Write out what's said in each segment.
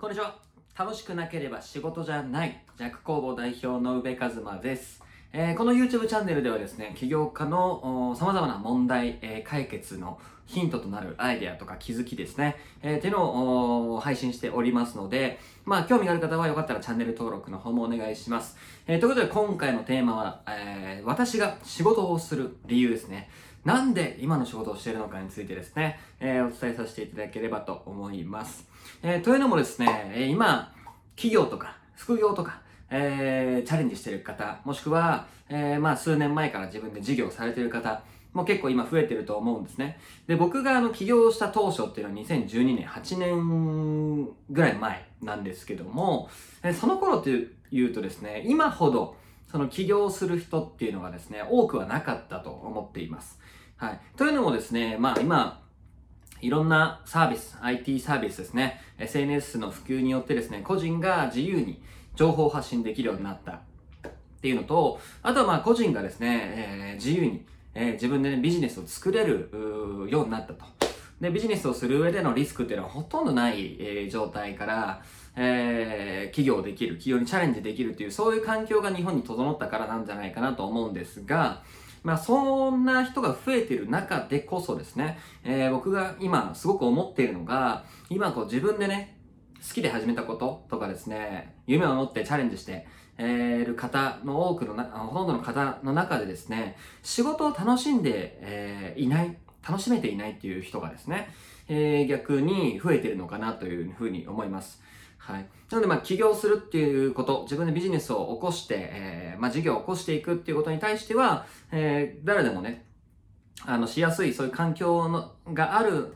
こんにちは。楽しくなければ仕事じゃない弱工房代表の宇部和馬です。えーこの YouTube チャンネルではですね、起業家の様々な問題、えー解決のヒントとなるアイデアとか気づきですね、えーっていうのを配信しておりますので、まあ興味がある方はよかったらチャンネル登録の方もお願いします。えーということで今回のテーマは、えー私が仕事をする理由ですね。なんで今の仕事をしているのかについてですね、えーお伝えさせていただければと思います。えーというのもですね、今、企業とか副業とか、えーチャレンジしている方、もしくは、えーまあ数年前から自分で事業されている方、もう結構今増えてると思うんですね。で、僕があの起業した当初っていうのは2012年、8年ぐらい前なんですけども、えその頃っていうとですね、今ほどその起業する人っていうのがですね、多くはなかったと思っています。はい。というのもですね、まあ今、いろんなサービス、IT サービスですね、SNS の普及によってですね、個人が自由に情報を発信できるようになったっていうのと、あとはまあ個人がですね、えー自由に、えー自分で、ね、ビジネスを作れるようになったと。で、ビジネスをする上でのリスクっていうのはほとんどない、えー状態から、えー起業できる、企業にチャレンジできるっていう、そういう環境が日本に整ったからなんじゃないかなと思うんですが、まあ、そんな人が増えてる中でこそですね、えー僕が今すごく思っているのが、今こう自分でね、好きで始めたこととかですね、夢を持ってチャレンジして、えーる方の多くのな、ほとんどの方の中でですね、仕事を楽しんで、えーいない、楽しめていないっていう人がですね、えー逆に増えてるのかなというふうに思います。はい。なので、まあ、起業するっていうこと、自分でビジネスを起こして、えーまあ、事業を起こしていくっていうことに対しては、えー誰でもね、あの、しやすい、そういう環境のがある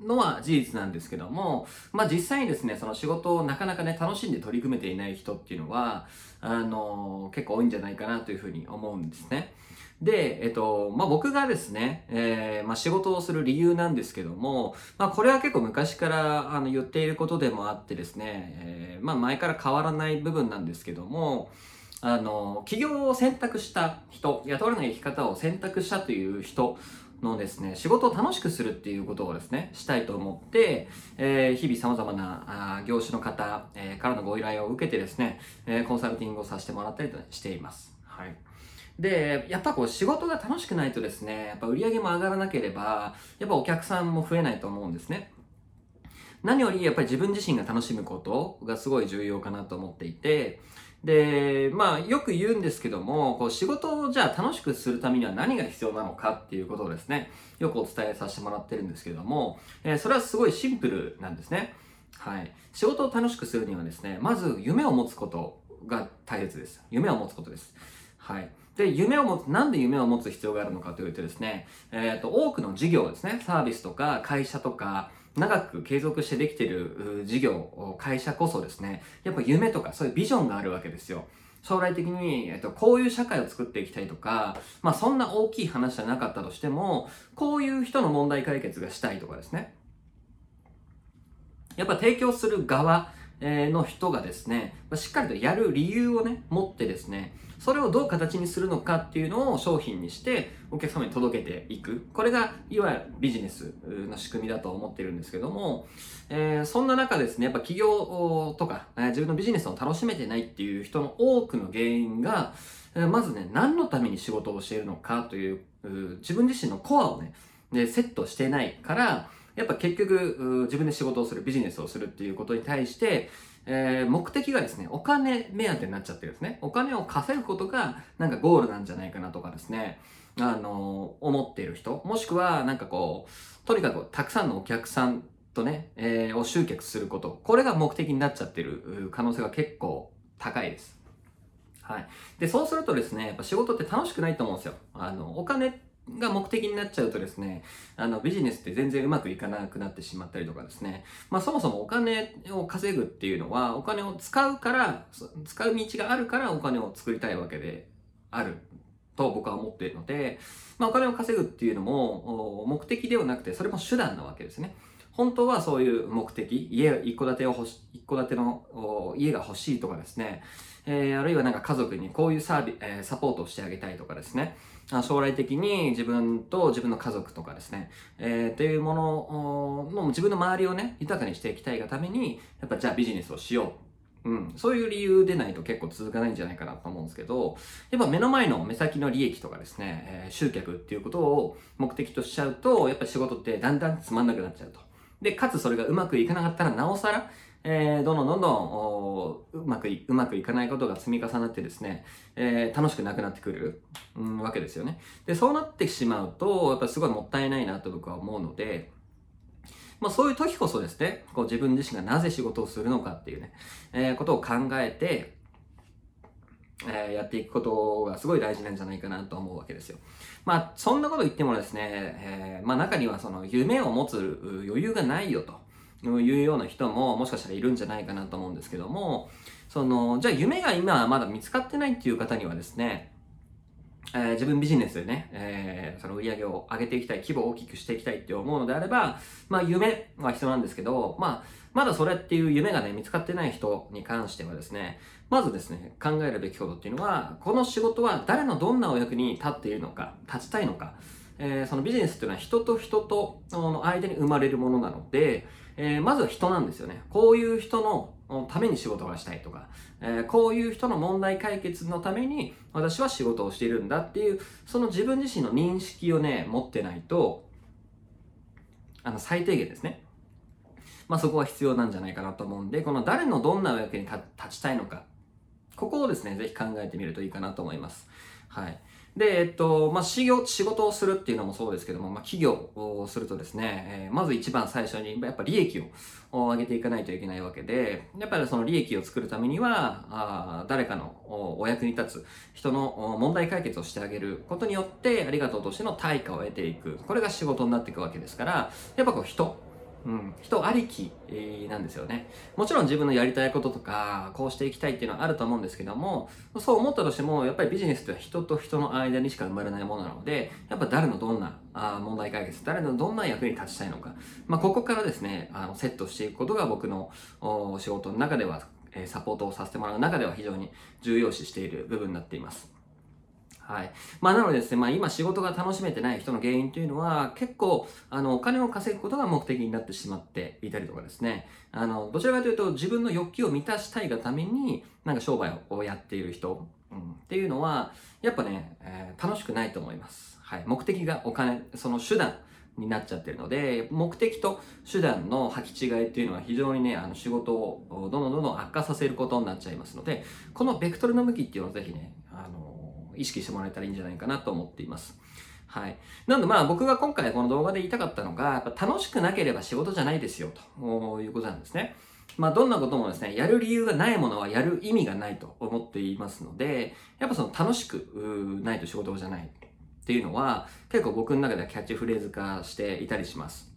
のは事実なんですけども、まあ実際にですね、その仕事をなかなかね、楽しんで取り組めていない人っていうのは、あの、結構多いんじゃないかなというふうに思うんですね。で、えっと、まあ僕がですね、えーまあ仕事をする理由なんですけども、まあこれは結構昔からあの言っていることでもあってですね、えーまあ前から変わらない部分なんですけども、あの、起業を選択した人、雇われない生き方を選択したという人のですね、仕事を楽しくするっていうことをですね、したいと思って、えー日々様々なあ業種の方、えーからのご依頼を受けてですね、えーコンサルティングをさせてもらったりしています。はい。で、やっぱこう仕事が楽しくないとですね、やっぱ売り上げも上がらなければ、やっぱお客さんも増えないと思うんですね。何よりやっぱり自分自身が楽しむことがすごい重要かなと思っていて、で、まあよく言うんですけども、こう仕事をじゃあ楽しくするためには何が必要なのかっていうことをですね、よくお伝えさせてもらってるんですけども、えーそれはすごいシンプルなんですね。はい。仕事を楽しくするにはですね、まず夢を持つことが大切です。夢を持つことです。はい。で、夢を持つ、なんで夢を持つ必要があるのかというとですね、えっ、と、多くの事業ですね、サービスとか会社とか、長く継続してできている事業、会社こそですね、やっぱ夢とかそういうビジョンがあるわけですよ。将来的に、えっと、こういう社会を作っていきたいとか、まあそんな大きい話じゃなかったとしても、こういう人の問題解決がしたいとかですね。やっぱ提供する側の人がですね、しっかりとやる理由をね、持ってですね、それをどう形にするのかっていうのを商品にしてお客様に届けていく。これがいわゆるビジネスの仕組みだと思ってるんですけども、えーそんな中ですね、やっぱ企業とか、えー自分のビジネスを楽しめてないっていう人の多くの原因が、えーまずね、何のために仕事をしているのかという、う自分自身のコアをね、でセットしてないから、やっぱ結局、自分で仕事をする、ビジネスをするっていうことに対して、えー目的がですね、お金目当てになっちゃってるんですね。お金を稼ぐことがなんかゴールなんじゃないかなとかですね、あのー思っている人、もしくはなんかこう、とにかくたくさんのお客さんとね、えーを集客すること、これが目的になっちゃってる可能性が結構高いです。はい。で、そうするとですね、やっぱ仕事って楽しくないと思うんですよ。あの、お金が目的になっちゃうとですね、あの、ビジネスって全然うまくいかなくなってしまったりとかですね、まあそもそもお金を稼ぐっていうのは、お金を使うから、使う道があるからお金を作りたいわけであると僕は思っているので、まあお金を稼ぐっていうのも目的ではなくて、それも手段なわけですね。本当はそういう目的、家、一戸建てを欲し、一戸建ての家が欲しいとかですね、えー、あるいはなんか家族にこういうサービ、えー、サポートをしてあげたいとかですね、将来的に自分と自分の家族とかですね、えー、っていうものの自分の周りをね、豊かにしていきたいがために、やっぱじゃあビジネスをしよう。うん、そういう理由でないと結構続かないんじゃないかなと思うんですけど、やっぱ目の前の目先の利益とかですね、えー、集客っていうことを目的としちゃうと、やっぱ仕事ってだんだんつまんなくなっちゃうと。で、かつそれがうまくいかなかったらなおさら、えー、どんどんどんどんうまくい、うまくいかないことが積み重なってですね、えー、楽しくなくなってくる、うん、わけですよね。で、そうなってしまうと、やっぱすごいもったいないなと僕は思うので、まあそういう時こそですね、こう自分自身がなぜ仕事をするのかっていうね、えー、ことを考えて、えー、やっていくことがすごい大事なんじゃないかなと思うわけですよ。まあ、そんなこと言ってもですね、えー、まあ中にはその夢を持つ余裕がないよと。いうような人ももしかしたらいるんじゃないかなと思うんですけども、その、じゃあ夢が今はまだ見つかってないっていう方にはですね、えー、自分ビジネスでね、えー、その売り上げを上げていきたい、規模を大きくしていきたいって思うのであれば、まあ夢は必要なんですけど、まあ、まだそれっていう夢がね、見つかってない人に関してはですね、まずですね、考えるべきことっていうのは、この仕事は誰のどんなお役に立っているのか、立ちたいのか、えー、そのビジネスっていうのは人と人との間に生まれるものなので、えー、まずは人なんですよね。こういう人のために仕事がしたいとか、えー、こういう人の問題解決のために私は仕事をしているんだっていう、その自分自身の認識をね、持ってないと、あの、最低限ですね。まあそこは必要なんじゃないかなと思うんで、この誰のどんなお役に立ちたいのか、ここをですね、ぜひ考えてみるといいかなと思います。はい。で、えっと、まあ、仕事をするっていうのもそうですけども、まあ、企業をするとですね、えー、まず一番最初に、やっぱ利益を上げていかないといけないわけで、やっぱりその利益を作るためには、あ誰かのお役に立つ人の問題解決をしてあげることによって、ありがとうとしての対価を得ていく。これが仕事になっていくわけですから、やっぱこう人、うん、人ありき、なんですよね。もちろん自分のやりたいこととか、こうしていきたいっていうのはあると思うんですけども、そう思ったとしても、やっぱりビジネスって人と人の間にしか生まれないものなので、やっぱ誰のどんなあ問題解決、誰のどんな役に立ちたいのか、まあ、ここからですね、あのセットしていくことが僕の仕事の中では、えサポートをさせてもらう中では非常に重要視している部分になっています。はい。まあ、なのでですね、まあ、今仕事が楽しめてない人の原因というのは、結構、あの、お金を稼ぐことが目的になってしまっていたりとかですね、あの、どちらかというと、自分の欲求を満たしたいがために、なんか商売をやっている人、うん、っていうのは、やっぱね、えー、楽しくないと思います。はい。目的がお金、その手段、になっちゃってるので、目的と手段の履き違いっていうのは非常にね、あの仕事をどんどんどんどん悪化させることになっちゃいますので、このベクトルの向きっていうのをぜひね、あの意識してもらえたらいいんじゃないかなと思っています。はい。なんでまあ僕が今回この動画で言いたかったのが、やっぱ楽しくなければ仕事じゃないですよ、ということなんですね。まあどんなこともですね、やる理由がないものはやる意味がないと思っていますので、やっぱその楽しくないと仕事じゃないっていうのは、結構僕の中ではキャッチフレーズ化していたりします。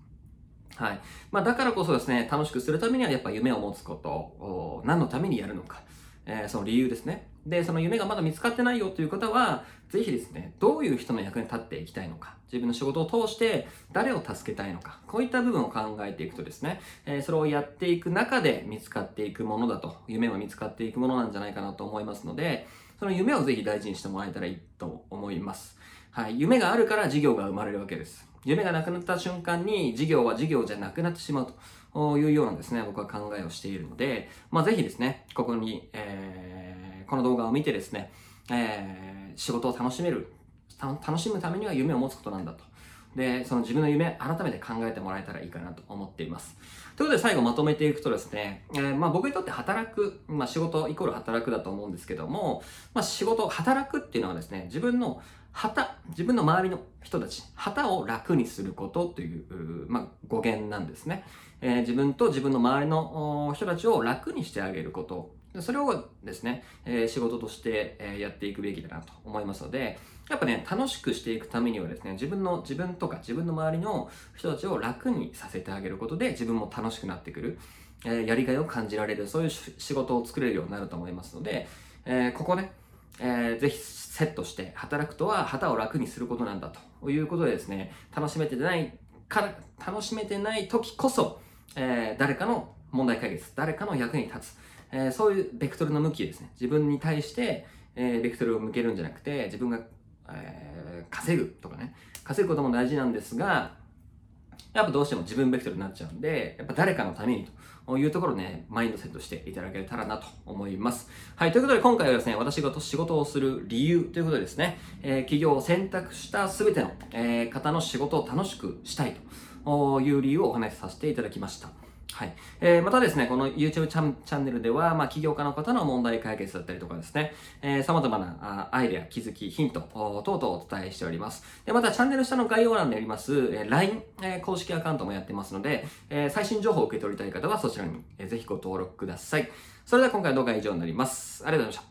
はい。まあだからこそですね、楽しくするためにはやっぱ夢を持つことを、何のためにやるのか。えー、その理由ですね。で、その夢がまだ見つかってないよという方は、ぜひですね、どういう人の役に立っていきたいのか、自分の仕事を通して誰を助けたいのか、こういった部分を考えていくとですね、えー、それをやっていく中で見つかっていくものだと、夢は見つかっていくものなんじゃないかなと思いますので、その夢をぜひ大事にしてもらえたらいいと思います。はい、夢があるから事業が生まれるわけです。夢がなくなった瞬間に事業は事業じゃなくなってしまうというようなですね、僕は考えをしているので、まあぜひですね、ここに、えー、この動画を見てですね、えー、仕事を楽しめる、楽しむためには夢を持つことなんだと。で、その自分の夢、改めて考えてもらえたらいいかなと思っています。ということで最後まとめていくとですね、えー、まあ僕にとって働く、まあ仕事イコール働くだと思うんですけども、まあ仕事、働くっていうのはですね、自分の旗、自分の周りの人たち、旗を楽にすることという、まあ、語源なんですね。えー、自分と自分の周りの人たちを楽にしてあげること。それをですね、えー、仕事として、えー、やっていくべきだなと思いますので、やっぱね、楽しくしていくためにはですね、自分の、自分とか自分の周りの人たちを楽にさせてあげることで自分も楽しくなってくる。えー、やりがいを感じられる、そういう仕事を作れるようになると思いますので、え、ここね、えー、ぜひセットして働くとは旗を楽にすることなんだということでですね、楽しめてないから楽しめてない時こそ、えー、誰かの問題解決、誰かの役に立つ、えー、そういうベクトルの向きですね。自分に対して、えー、ベクトルを向けるんじゃなくて、自分が、えー、稼ぐとかね、稼ぐことも大事なんですが、やっぱどうしても自分ベクトルになっちゃうんで、やっぱ誰かのためにというところね、マインドセットしていただけたらなと思います。はい、ということで今回はですね、私が仕事をする理由ということでですね、えー、企業を選択した全ての、えー、方の仕事を楽しくしたいという理由をお話しさせていただきました。はい。えー、またですね、この YouTube チャンネルでは、まあ、起業家の方の問題解決だったりとかですね、えー、様々なあアイデア、気づき、ヒント等々お伝えしております。で、またチャンネル下の概要欄にあります、えー、LINE、えー、公式アカウントもやってますので、えー、最新情報を受け取りたい方はそちらに、えー、ぜひご登録ください。それでは今回の動画は以上になります。ありがとうございました。